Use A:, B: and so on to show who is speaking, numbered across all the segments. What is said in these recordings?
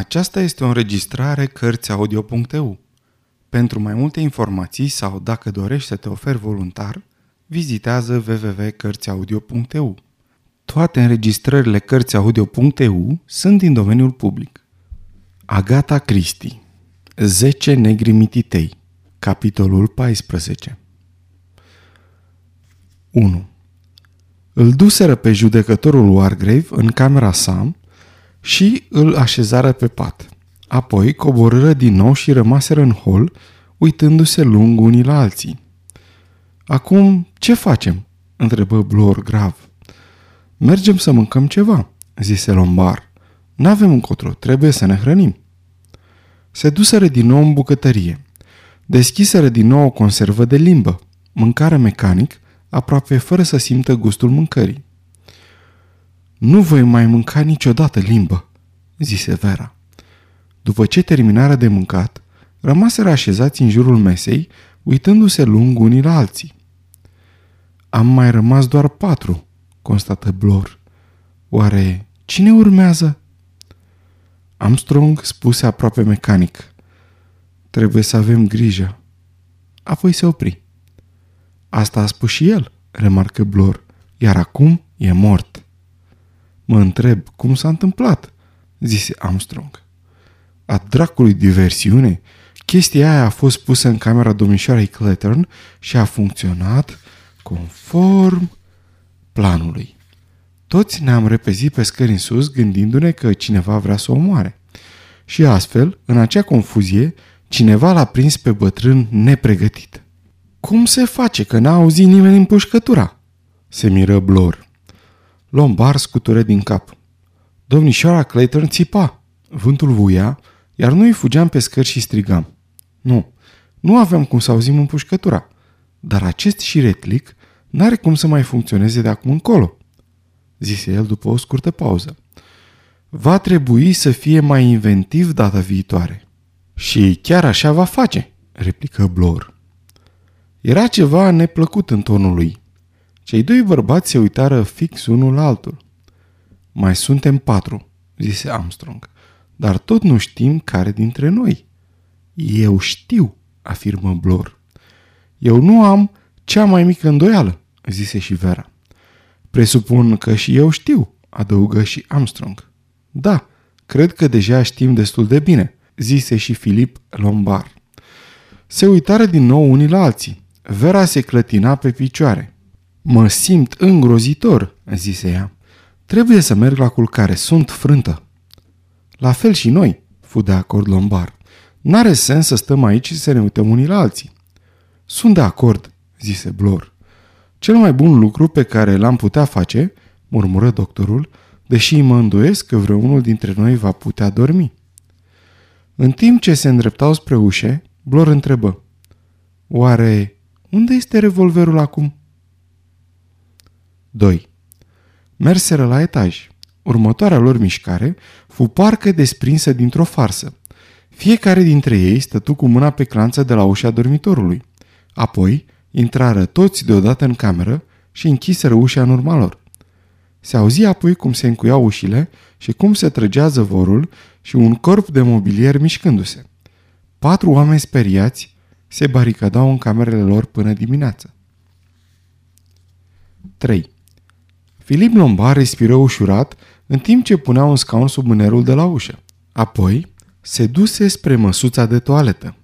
A: Aceasta este o înregistrare Cărțiaudio.eu. Pentru mai multe informații sau dacă dorești să te oferi voluntar, vizitează www.cărțiaudio.eu. Toate înregistrările Cărțiaudio.eu sunt din domeniul public. Agata Cristi 10 negri mititei Capitolul 14 1. Îl duseră pe judecătorul Wargrave în camera sa și îl așezară pe pat. Apoi coborâră din nou și rămaseră în hol, uitându-se lung unii la alții. Acum, ce facem?" întrebă Blor grav. Mergem să mâncăm ceva," zise Lombar. N-avem încotro, trebuie să ne hrănim." Se duseră din nou în bucătărie. Deschiseră din nou o conservă de limbă. Mâncare mecanic, aproape fără să simtă gustul mâncării. Nu voi mai mânca niciodată limbă, zise Vera. După ce terminară de mâncat, rămaseră așezați în jurul mesei, uitându-se lung unii la alții. Am mai rămas doar patru, constată Blor. Oare cine urmează? Armstrong spuse aproape mecanic. Trebuie să avem grijă. Apoi se opri. Asta a spus și el, remarcă Blor, iar acum e mort. Mă întreb cum s-a întâmplat, zise Armstrong. A dracului diversiune, chestia aia a fost pusă în camera domnișoarei Clattern și a funcționat conform planului. Toți ne-am repezit pe scări în sus gândindu-ne că cineva vrea să o omoare. Și astfel, în acea confuzie, cineva l-a prins pe bătrân nepregătit. Cum se face că n-a auzit nimeni împușcătura? Se miră Blor. Lombar scuture din cap. Domnișoara Clayton țipa. Vântul vuia, iar noi fugeam pe scări și strigam. Nu, nu aveam cum să auzim împușcătura, dar acest șiretlic n-are cum să mai funcționeze de acum încolo, zise el după o scurtă pauză. Va trebui să fie mai inventiv data viitoare. Și chiar așa va face, replică Blor. Era ceva neplăcut în tonul lui. Cei doi bărbați se uitară fix unul la altul. Mai suntem patru, zise Armstrong, dar tot nu știm care dintre noi. Eu știu, afirmă Blor. Eu nu am cea mai mică îndoială, zise și Vera. Presupun că și eu știu, adăugă și Armstrong. Da, cred că deja știm destul de bine, zise și Filip Lombard. Se uitară din nou unii la alții. Vera se clătina pe picioare. Mă simt îngrozitor, zise ea. Trebuie să merg la culcare, sunt frântă. La fel și noi, fu de acord Lombar. N-are sens să stăm aici și să ne uităm unii la alții. Sunt de acord, zise Blor. Cel mai bun lucru pe care l-am putea face, murmură doctorul, deși mă îndoiesc că vreunul dintre noi va putea dormi. În timp ce se îndreptau spre ușe, Blor întrebă. Oare unde este revolverul acum? 2. Merseră la etaj. Următoarea lor mișcare fu parcă desprinsă dintr-o farsă. Fiecare dintre ei stătu cu mâna pe clanță de la ușa dormitorului. Apoi intrară toți deodată în cameră și închiseră ușa în urma lor. Se auzi apoi cum se încuiau ușile și cum se trăgea zăvorul și un corp de mobilier mișcându-se. Patru oameni speriați se baricadau în camerele lor până dimineață. 3. Filip Lombard respiră ușurat în timp ce punea un scaun sub mânerul de la ușă. Apoi se duse spre măsuța de toaletă.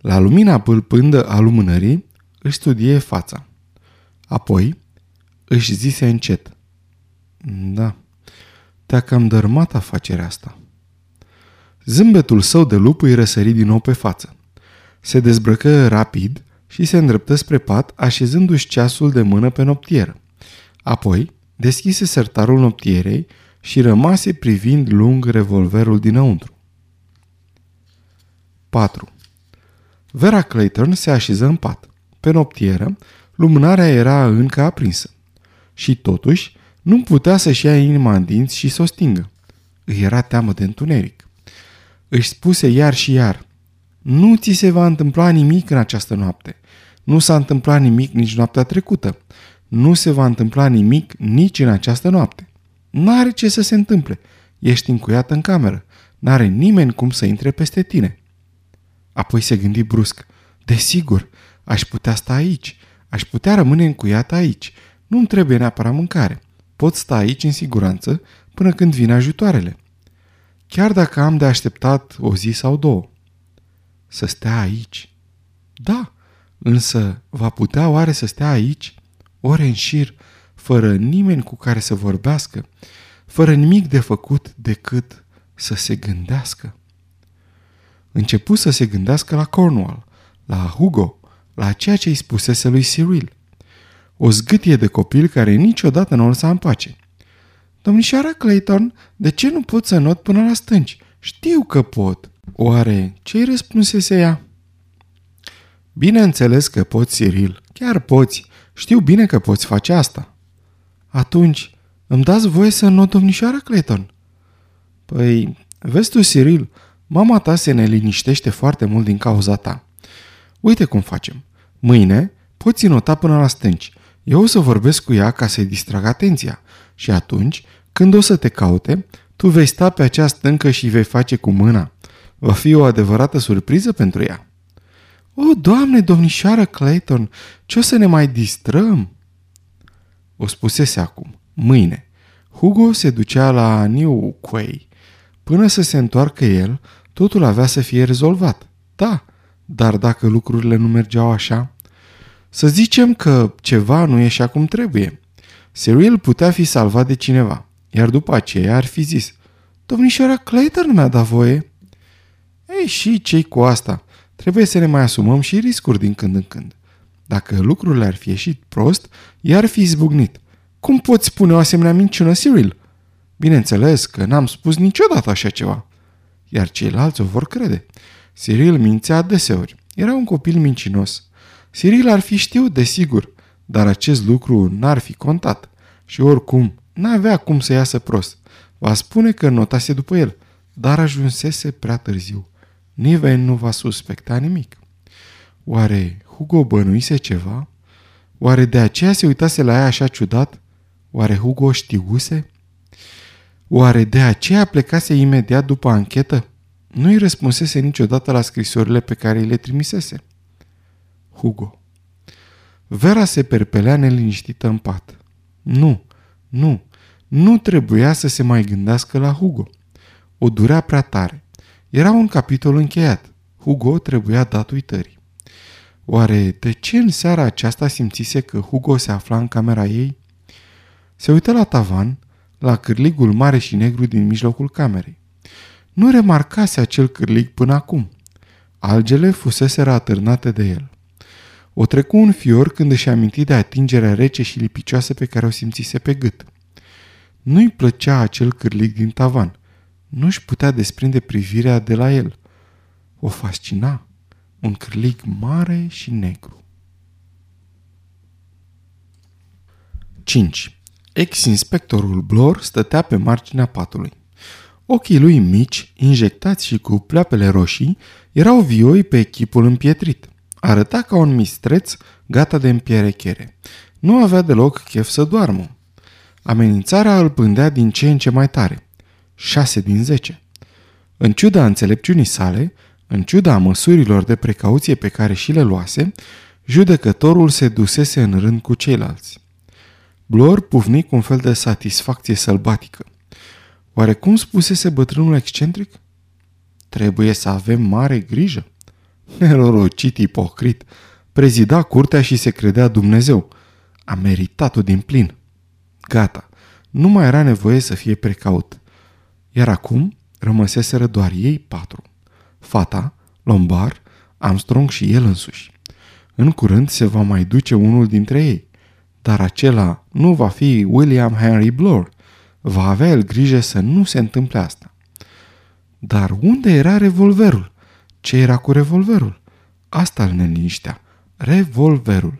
A: La lumina pâlpândă a lumânării își studie fața. Apoi își zise încet. Da, te-a cam dărmat afacerea asta. Zâmbetul său de lup îi răsări din nou pe față. Se dezbrăcă rapid și se îndreptă spre pat, așezându-și ceasul de mână pe noptieră. Apoi deschise sertarul noptierei și rămase privind lung revolverul dinăuntru. 4. Vera Clayton se așeză în pat. Pe noptieră, lumânarea era încă aprinsă. Și totuși, nu putea să-și ia inima în dinți și să o stingă. Îi era teamă de întuneric. Își spuse iar și iar, nu ți se va întâmpla nimic în această noapte. Nu s-a întâmplat nimic nici noaptea trecută. Nu se va întâmpla nimic nici în această noapte. N-are ce să se întâmple. Ești încuiat în cameră. N-are nimeni cum să intre peste tine. Apoi se gândi brusc. Desigur, aș putea sta aici. Aș putea rămâne încuiat aici. Nu-mi trebuie neapărat mâncare. Pot sta aici în siguranță până când vin ajutoarele. Chiar dacă am de așteptat o zi sau două. Să stea aici. Da, însă va putea oare să stea aici, ore în șir, fără nimeni cu care să vorbească, fără nimic de făcut decât să se gândească? Început să se gândească la Cornwall, la Hugo, la ceea ce îi spusese lui Cyril. O zgâtie de copil care niciodată nu o lăsa în pace. Domnișoara Clayton, de ce nu pot să not până la stânci? Știu că pot. Oare ce-i răspunsese ea? Bineînțeles că poți, Cyril. Chiar poți. Știu bine că poți face asta. Atunci, îmi dați voie să not domnișoara Clayton? Păi, vezi tu, Cyril, mama ta se ne liniștește foarte mult din cauza ta. Uite cum facem. Mâine poți nota până la stânci. Eu o să vorbesc cu ea ca să-i distrag atenția. Și atunci, când o să te caute, tu vei sta pe acea stâncă și vei face cu mâna. Va fi o adevărată surpriză pentru ea. O, doamne, domnișoară Clayton, ce o să ne mai distrăm? O spusese acum, mâine. Hugo se ducea la New Quay. Până să se întoarcă el, totul avea să fie rezolvat. Da, dar dacă lucrurile nu mergeau așa? Să zicem că ceva nu ieșea cum trebuie. Cyril putea fi salvat de cineva, iar după aceea ar fi zis, Domnișoara Clayton nu mi-a dat voie. Ei, și cei cu asta? Trebuie să ne mai asumăm și riscuri din când în când. Dacă lucrurile ar fi ieșit prost, i-ar fi izbucnit. Cum poți spune o asemenea minciună, Cyril? Bineînțeles că n-am spus niciodată așa ceva. Iar ceilalți o vor crede. Cyril mințea adeseori. Era un copil mincinos. Cyril ar fi știut, desigur, dar acest lucru n-ar fi contat. Și oricum, n-avea cum să iasă prost. Va spune că notase după el, dar ajunsese prea târziu. Nimeni nu va suspecta nimic. Oare Hugo bănuise ceva? Oare de aceea se uitase la ea așa ciudat? Oare Hugo știuse? Oare de aceea plecase imediat după anchetă? Nu-i răspunsese niciodată la scrisorile pe care îi le trimisese. Hugo. Vera se perpelea neliniștită în pat. Nu, nu, nu trebuia să se mai gândească la Hugo. O durea prea tare. Era un capitol încheiat. Hugo trebuia dat uitării. Oare de ce în seara aceasta simțise că Hugo se afla în camera ei? Se uită la tavan, la cârligul mare și negru din mijlocul camerei. Nu remarcase acel cârlig până acum. Algele fusese atârnate de el. O trecu un fior când își aminti de atingerea rece și lipicioasă pe care o simțise pe gât. Nu-i plăcea acel cârlig din tavan. Nu-și putea desprinde privirea de la el. O fascina. Un cârlig mare și negru. 5. Ex-inspectorul Blor stătea pe marginea patului. Ochii lui mici, injectați și cu pleoapele roșii, erau vioi pe echipul împietrit. Arăta ca un mistreț gata de împierechere. Nu avea deloc chef să doarmă. Amenințarea îl pândea din ce în ce mai tare. 6 din 10. În ciuda înțelepciunii sale, în ciuda măsurilor de precauție pe care și le luase, judecătorul se dusese în rând cu ceilalți. Blor pufni cu un fel de satisfacție sălbatică. Oare cum spusese bătrânul excentric? Trebuie să avem mare grijă. Nerorocit ipocrit. Prezida curtea și se credea Dumnezeu. A meritat-o din plin. Gata. Nu mai era nevoie să fie precaut. Iar acum rămăseseră doar ei patru. Fata, Lombar, Armstrong și el însuși. În curând se va mai duce unul dintre ei. Dar acela nu va fi William Henry Blore. Va avea el grijă să nu se întâmple asta. Dar unde era revolverul? Ce era cu revolverul? Asta îl neliniștea. Revolverul.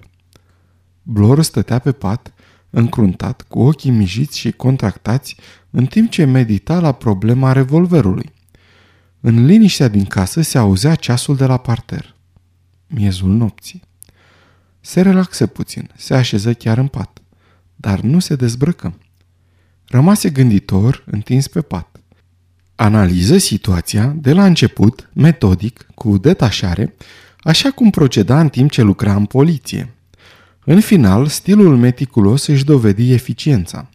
A: Blor stătea pe pat, încruntat, cu ochii mijiți și contractați, în timp ce medita la problema revolverului. În liniștea din casă se auzea ceasul de la parter. Miezul nopții. Se relaxă puțin, se așeză chiar în pat, dar nu se dezbrăcă. Rămase gânditor, întins pe pat. Analiză situația de la început, metodic, cu detașare, așa cum proceda în timp ce lucra în poliție. În final, stilul meticulos își dovedi eficiența.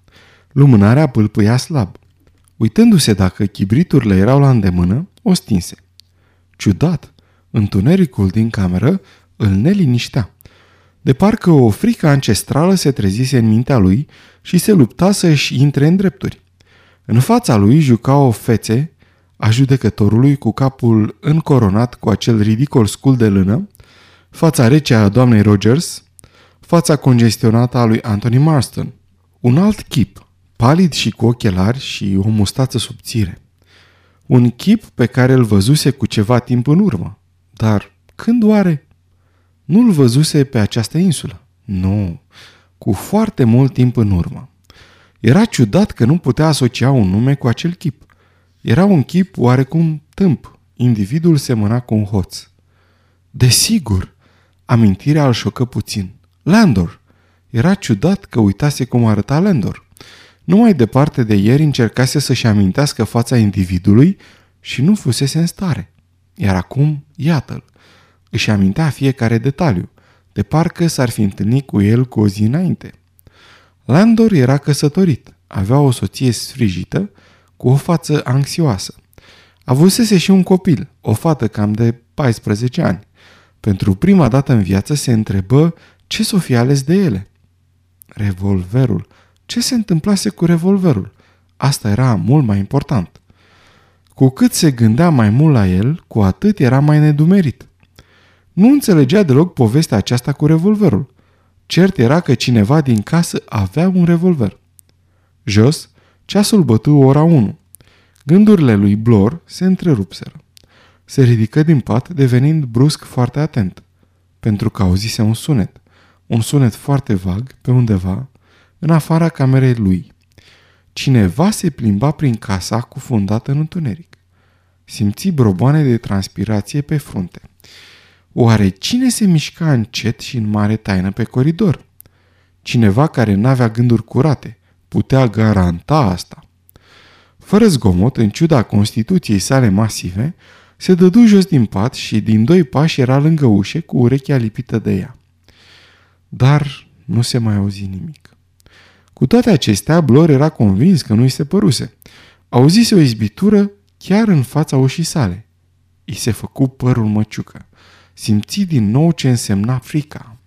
A: Lumânarea pâlpâia slab. Uitându-se dacă chibriturile erau la îndemână, o stinse. Ciudat, întunericul din cameră îl neliniștea. De parcă o frică ancestrală se trezise în mintea lui și se lupta să-și intre în drepturi. În fața lui jucau fețe a judecătorului cu capul încoronat cu acel ridicol scul de lână, fața rece a doamnei Rogers, fața congestionată a lui Anthony Marston. Un alt chip, palid și cu ochelari și o mustață subțire. Un chip pe care îl văzuse cu ceva timp în urmă. Dar când oare? Nu-l văzuse pe această insulă. Nu, cu foarte mult timp în urmă. Era ciudat că nu putea asocia un nume cu acel chip. Era un chip oarecum tâmp. Individul semăna cu un hoț. Desigur, amintirea îl șocă puțin. Landor! Era ciudat că uitase cum arăta Landor. Numai departe de ieri încercase să-și amintească fața individului și nu fusese în stare. Iar acum, iată-l. Își amintea fiecare detaliu, de parcă s-ar fi întâlnit cu el cu o zi înainte. Landor era căsătorit, avea o soție sfrijită, cu o față anxioasă. Avusese și un copil, o fată cam de 14 ani. Pentru prima dată în viață se întrebă ce s-o fi ales de ele. Revolverul. Ce se întâmplase cu revolverul? Asta era mult mai important. Cu cât se gândea mai mult la el, cu atât era mai nedumerit. Nu înțelegea deloc povestea aceasta cu revolverul. Cert era că cineva din casă avea un revolver. Jos, ceasul bătu ora 1. Gândurile lui Blor se întrerupseră. Se ridică din pat, devenind brusc foarte atent, pentru că auzise un sunet. Un sunet foarte vag, pe undeva, în afara camerei lui. Cineva se plimba prin casa cufundată în întuneric. Simți broboane de transpirație pe frunte. Oare cine se mișca încet și în mare taină pe coridor? Cineva care n-avea gânduri curate. Putea garanta asta. Fără zgomot, în ciuda constituției sale masive, se dădu jos din pat și din doi pași era lângă ușe cu urechea lipită de ea. Dar nu se mai auzi nimic. Cu toate acestea, Blor era convins că nu-i se păruse. Auzise o izbitură chiar în fața ușii sale. I se făcu părul măciucă simți din nou ce însemna frica.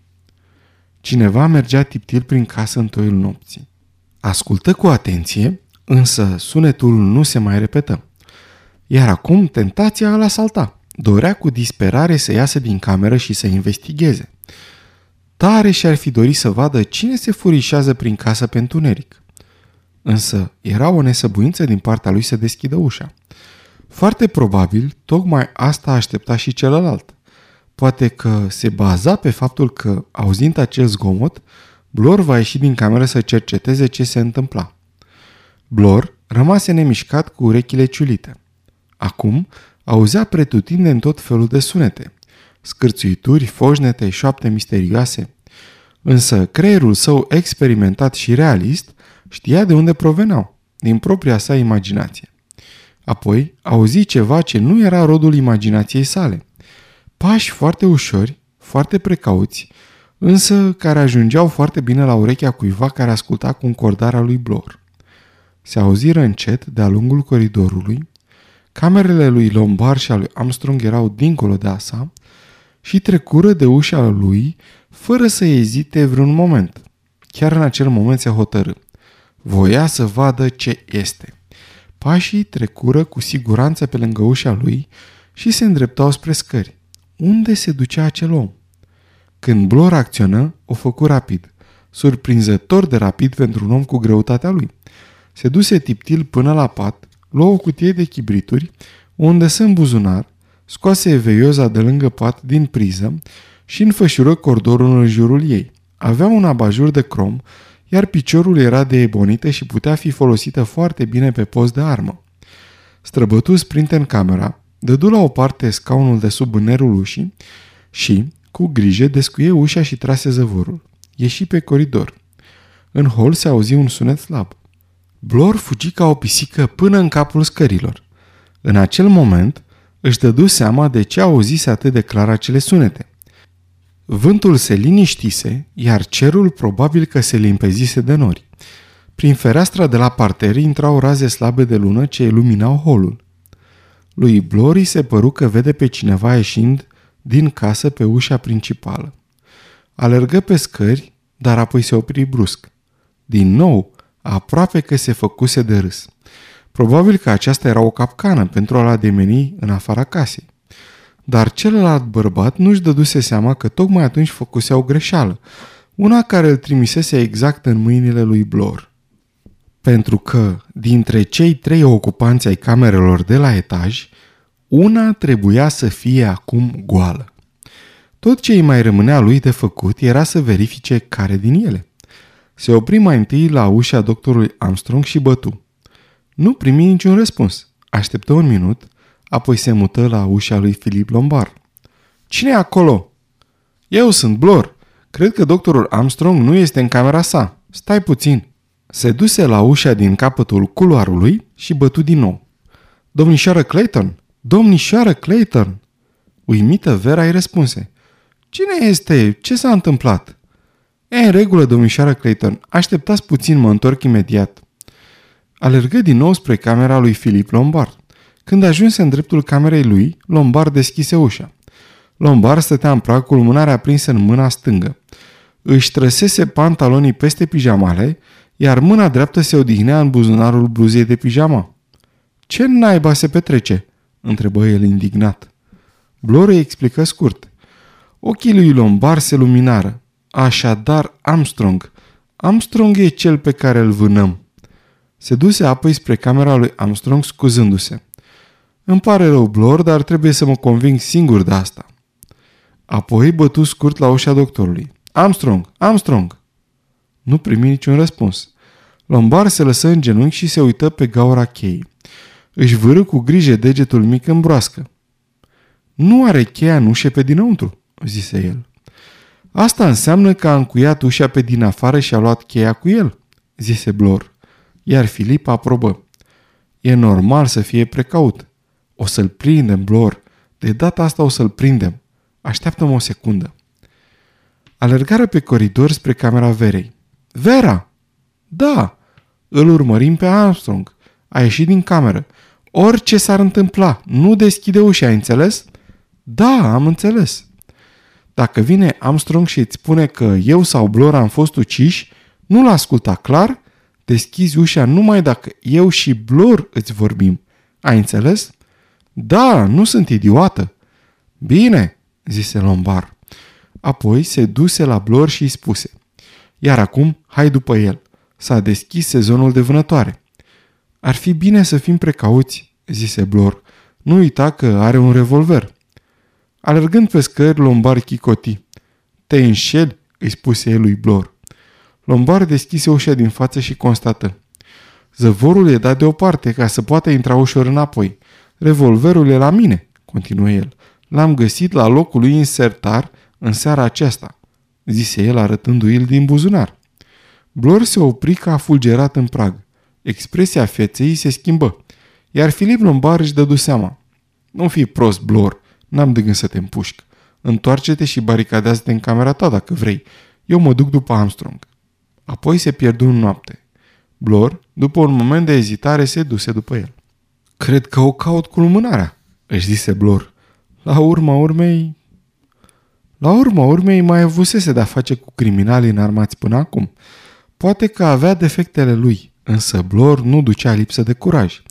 A: Cineva mergea tiptil prin casă în toiul nopții. Ascultă cu atenție, însă sunetul nu se mai repetă. Iar acum tentația îl asalta. Dorea cu disperare să iasă din cameră și să investigheze. Tare și-ar fi dorit să vadă cine se furișează prin casă pe întuneric. Însă era o nesăbuință din partea lui să deschidă ușa. Foarte probabil, tocmai asta aștepta și celălalt. Poate că se baza pe faptul că, auzind acel zgomot, Blor va ieși din cameră să cerceteze ce se întâmpla. Blor rămase nemișcat cu urechile ciulite. Acum auzea în tot felul de sunete, scârțuituri, foșnete, șoapte misterioase. Însă creierul său experimentat și realist știa de unde proveneau, din propria sa imaginație. Apoi auzi ceva ce nu era rodul imaginației sale – Pași foarte ușori, foarte precauți, însă care ajungeau foarte bine la urechea cuiva care asculta cu încordarea lui Blor. Se auziră încet de-a lungul coridorului, camerele lui Lombard și a lui Armstrong erau dincolo de asa și trecură de ușa lui fără să ezite vreun moment. Chiar în acel moment se hotărâ. Voia să vadă ce este. Pașii trecură cu siguranță pe lângă ușa lui și se îndreptau spre scări. Unde se ducea acel om? Când Blor acționă, o făcu rapid, surprinzător de rapid pentru un om cu greutatea lui. Se duse tiptil până la pat, luă o cutie de chibrituri, unde se în buzunar, scoase veioza de lângă pat din priză și înfășură cordorul în jurul ei. Avea un abajur de crom, iar piciorul era de ebonită și putea fi folosită foarte bine pe post de armă. Străbătu sprinte în camera, Dădu la o parte scaunul de sub bânerul ușii și, cu grijă, descuie ușa și trase zăvorul. Ieși pe coridor. În hol se auzi un sunet slab. Blor fugi ca o pisică până în capul scărilor. În acel moment își dădu seama de ce auzise atât de clar acele sunete. Vântul se liniștise, iar cerul probabil că se limpezise de nori. Prin fereastra de la parter intrau raze slabe de lună ce iluminau holul. Lui Blori se păru că vede pe cineva ieșind din casă pe ușa principală. Alergă pe scări, dar apoi se opri brusc. Din nou, aproape că se făcuse de râs. Probabil că aceasta era o capcană pentru a-l ademeni în afara casei. Dar celălalt bărbat nu-și dăduse seama că tocmai atunci făcuse o greșeală, una care îl trimisese exact în mâinile lui Blor. Pentru că, dintre cei trei ocupanți ai camerelor de la etaj, una trebuia să fie acum goală. Tot ce îi mai rămânea lui de făcut era să verifice care din ele. Se opri mai întâi la ușa doctorului Armstrong și bătu. Nu primi niciun răspuns. Așteptă un minut, apoi se mută la ușa lui Filip Lombard. Cine e acolo?" Eu sunt Blor. Cred că doctorul Armstrong nu este în camera sa. Stai puțin." Se duse la ușa din capătul culoarului și bătu din nou. Domnișoară Clayton? Domnișoară Clayton! Uimită, Vera îi răspunse. Cine este? Ce s-a întâmplat? E în regulă, domnișoară Clayton. Așteptați puțin, mă întorc imediat. Alergă din nou spre camera lui Philip Lombard. Când ajunse în dreptul camerei lui, Lombard deschise ușa. Lombard stătea în prag cu lumânarea aprinsă în mâna stângă. Își trăsese pantalonii peste pijamale, iar mâna dreaptă se odihnea în buzunarul bluzei de pijama. Ce naiba se petrece?" întrebă el indignat. Blor îi explică scurt. Ochii lui Lombard se luminară. Așadar, Armstrong. Armstrong e cel pe care îl vânăm. Se duse apoi spre camera lui Armstrong scuzându-se. Îmi pare rău, Blor, dar trebuie să mă conving singur de asta. Apoi bătu scurt la ușa doctorului. Armstrong! Armstrong! Nu primi niciun răspuns. Lombard se lăsă în genunchi și se uită pe gaura cheii. Își vârâ cu grijă degetul mic în broască. Nu are cheia în ușe pe dinăuntru, zise el. Asta înseamnă că a încuiat ușa pe din afară și a luat cheia cu el, zise Blor. Iar Filip aprobă. E normal să fie precaut. O să-l prindem, Blor. De data asta o să-l prindem. Așteaptă-mă o secundă. Alergară pe coridor spre camera Verei. Vera! Da! Îl urmărim pe Armstrong. A ieșit din cameră. Orice s-ar întâmpla, nu deschide ușa, ai înțeles? Da, am înțeles. Dacă vine Armstrong și îți spune că eu sau Blor am fost uciși, nu-l asculta clar? Deschizi ușa numai dacă eu și Blor îți vorbim. Ai înțeles? Da, nu sunt idiotă. Bine, zise Lombar. Apoi se duse la Blor și îi spuse. Iar acum, hai după el. S-a deschis sezonul de vânătoare. Ar fi bine să fim precauți, zise Blor. Nu uita că are un revolver. Alergând pe scări, Lombard chicoti. Te înșeli, îi spuse el lui Blor. Lombard deschise ușa din față și constată. Zăvorul e dat deoparte ca să poată intra ușor înapoi. Revolverul e la mine, continuă el. L-am găsit la locul lui insertar în seara aceasta, zise el arătându-i din buzunar. Blor se opri ca fulgerat în prag. Expresia feței se schimbă, iar Filip Lombard își dădu seama. Nu fi prost, Blor, n-am de gând să te împușc. Întoarce-te și baricadează-te în camera ta dacă vrei. Eu mă duc după Armstrong. Apoi se pierdu în noapte. Blor, după un moment de ezitare, se duse după el. Cred că o caut cu lumânarea, își zise Blor. La urma urmei... La urma urmei mai avusese de-a face cu criminali înarmați până acum. Poate că avea defectele lui, însă Blor nu ducea lipsă de curaj.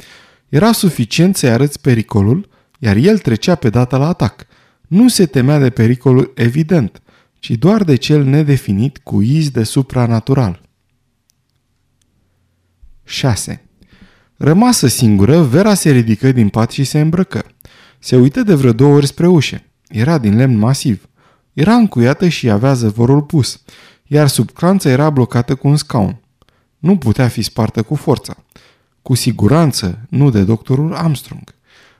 A: Era suficient să-i arăți pericolul, iar el trecea pe data la atac. Nu se temea de pericolul evident, ci doar de cel nedefinit cu iz de supranatural. 6. Rămasă singură, Vera se ridică din pat și se îmbrăcă. Se uită de vreo două ori spre ușe. Era din lemn masiv. Era încuiată și avea zăvorul pus, iar sub clanță era blocată cu un scaun. Nu putea fi spartă cu forța. Cu siguranță, nu de doctorul Armstrong.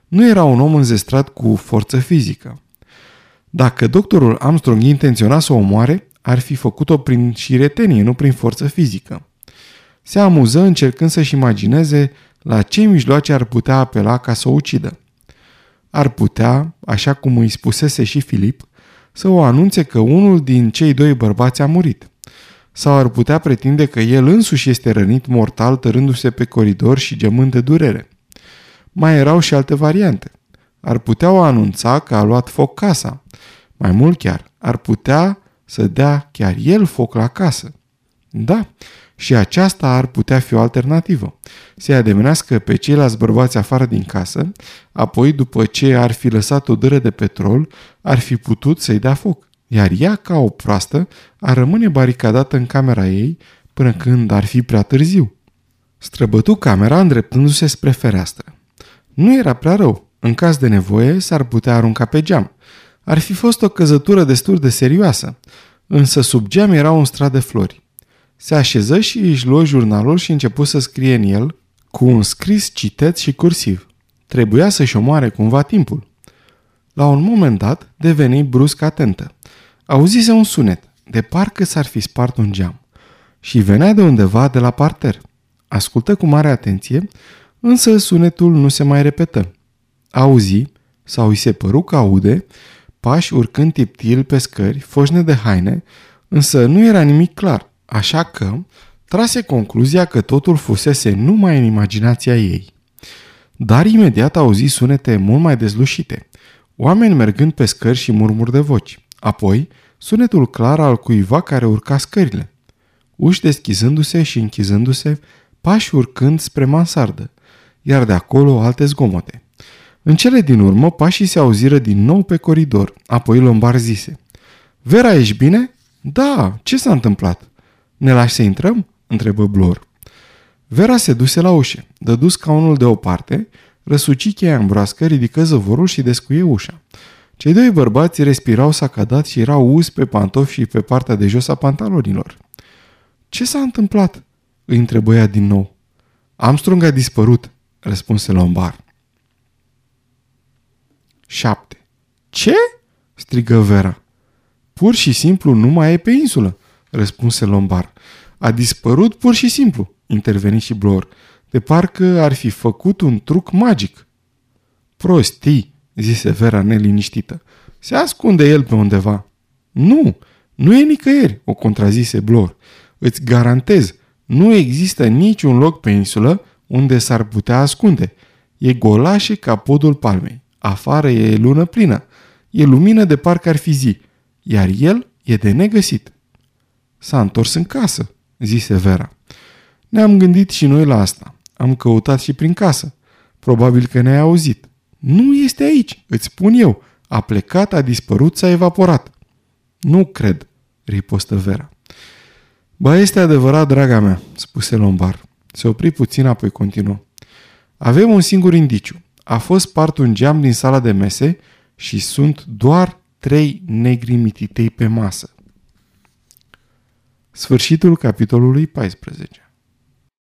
A: Nu era un om înzestrat cu forță fizică. Dacă doctorul Armstrong intenționa să o omoare, ar fi făcut-o prin șiretenie, nu prin forță fizică. Se amuză încercând să-și imagineze La ce mijloace ar putea apela ca să o ucidă? Ar putea, așa cum îi spusese și Filip, să o anunțe că unul din cei doi bărbați a murit. Sau ar putea pretinde că el însuși este rănit mortal tărându-se pe coridor și gemând de durere. Mai erau și alte variante. Ar putea o anunța că a luat foc casa. Mai mult chiar, ar putea să dea chiar el foc la casă. Da, și aceasta ar putea fi o alternativă. Să-i ademenească pe ceilalți bărbați afară din casă, apoi, după ce ar fi lăsat o dără de petrol, ar fi putut să-i dea foc. Iar ea, ca o proastă, ar rămâne baricadată în camera ei până când ar fi prea târziu. Străbătu camera îndreptându-se spre fereastră. Nu era prea rău. În caz de nevoie, s-ar putea arunca pe geam. Ar fi fost o căzătură destul de serioasă, însă sub geam era un strat de flori. Se așeză și își luă jurnalul și început să scrie în el, cu un scris citet și cursiv. Trebuia să-și omoare cumva timpul. La un moment dat, deveni brusc atentă. Auzise un sunet, de parcă s-ar fi spart un geam. Și venea de undeva de la parter. Ascultă cu mare atenție, însă sunetul nu se mai repetă. Auzi, sau îi se păru că aude, pași urcând tiptil pe scări, foșne de haine, însă nu era nimic clar. Așa că trase concluzia că totul fusese numai în imaginația ei. Dar imediat auzi sunete mult mai dezlușite. Oameni mergând pe scări și murmuri de voci. Apoi, sunetul clar al cuiva care urca scările. Uși deschizându-se și închizându-se, pași urcând spre mansardă, iar de acolo alte zgomote. În cele din urmă, pașii se auziră din nou pe coridor, apoi Lombar zise. Vera, ești bine? Da, ce s-a întâmplat? Ne lași să intrăm?" întrebă Blor. Vera se duse la ușă, dădu scaunul deoparte, răsuci cheia în broască, ridică zăvorul și descuie ușa. Cei doi bărbați respirau sacadat și erau uz pe pantofi și pe partea de jos a pantalonilor. Ce s-a întâmplat?" îi întrebă ea din nou. Armstrong a dispărut, răspunse Lombar. 7. Ce? strigă Vera. Pur și simplu nu mai e pe insulă răspunse Lombar. A dispărut pur și simplu, interveni și Blor, de parcă ar fi făcut un truc magic. Prostii, zise Vera neliniștită. Se ascunde el pe undeva. Nu, nu e nicăieri, o contrazise Blor. Îți garantez, nu există niciun loc pe insulă unde s-ar putea ascunde. E golașe ca podul palmei. Afară e lună plină. E lumină de parcă ar fi zi. Iar el e de negăsit. S-a întors în casă, zise Vera. Ne-am gândit și noi la asta. Am căutat și prin casă. Probabil că ne-ai auzit. Nu este aici, îți spun eu. A plecat, a dispărut, s-a evaporat. Nu cred, ripostă Vera. Ba, este adevărat, draga mea, spuse Lombar. Se opri puțin, apoi continuă. Avem un singur indiciu. A fost spart un geam din sala de mese și sunt doar trei negri mititei pe masă. Sfârșitul capitolului 14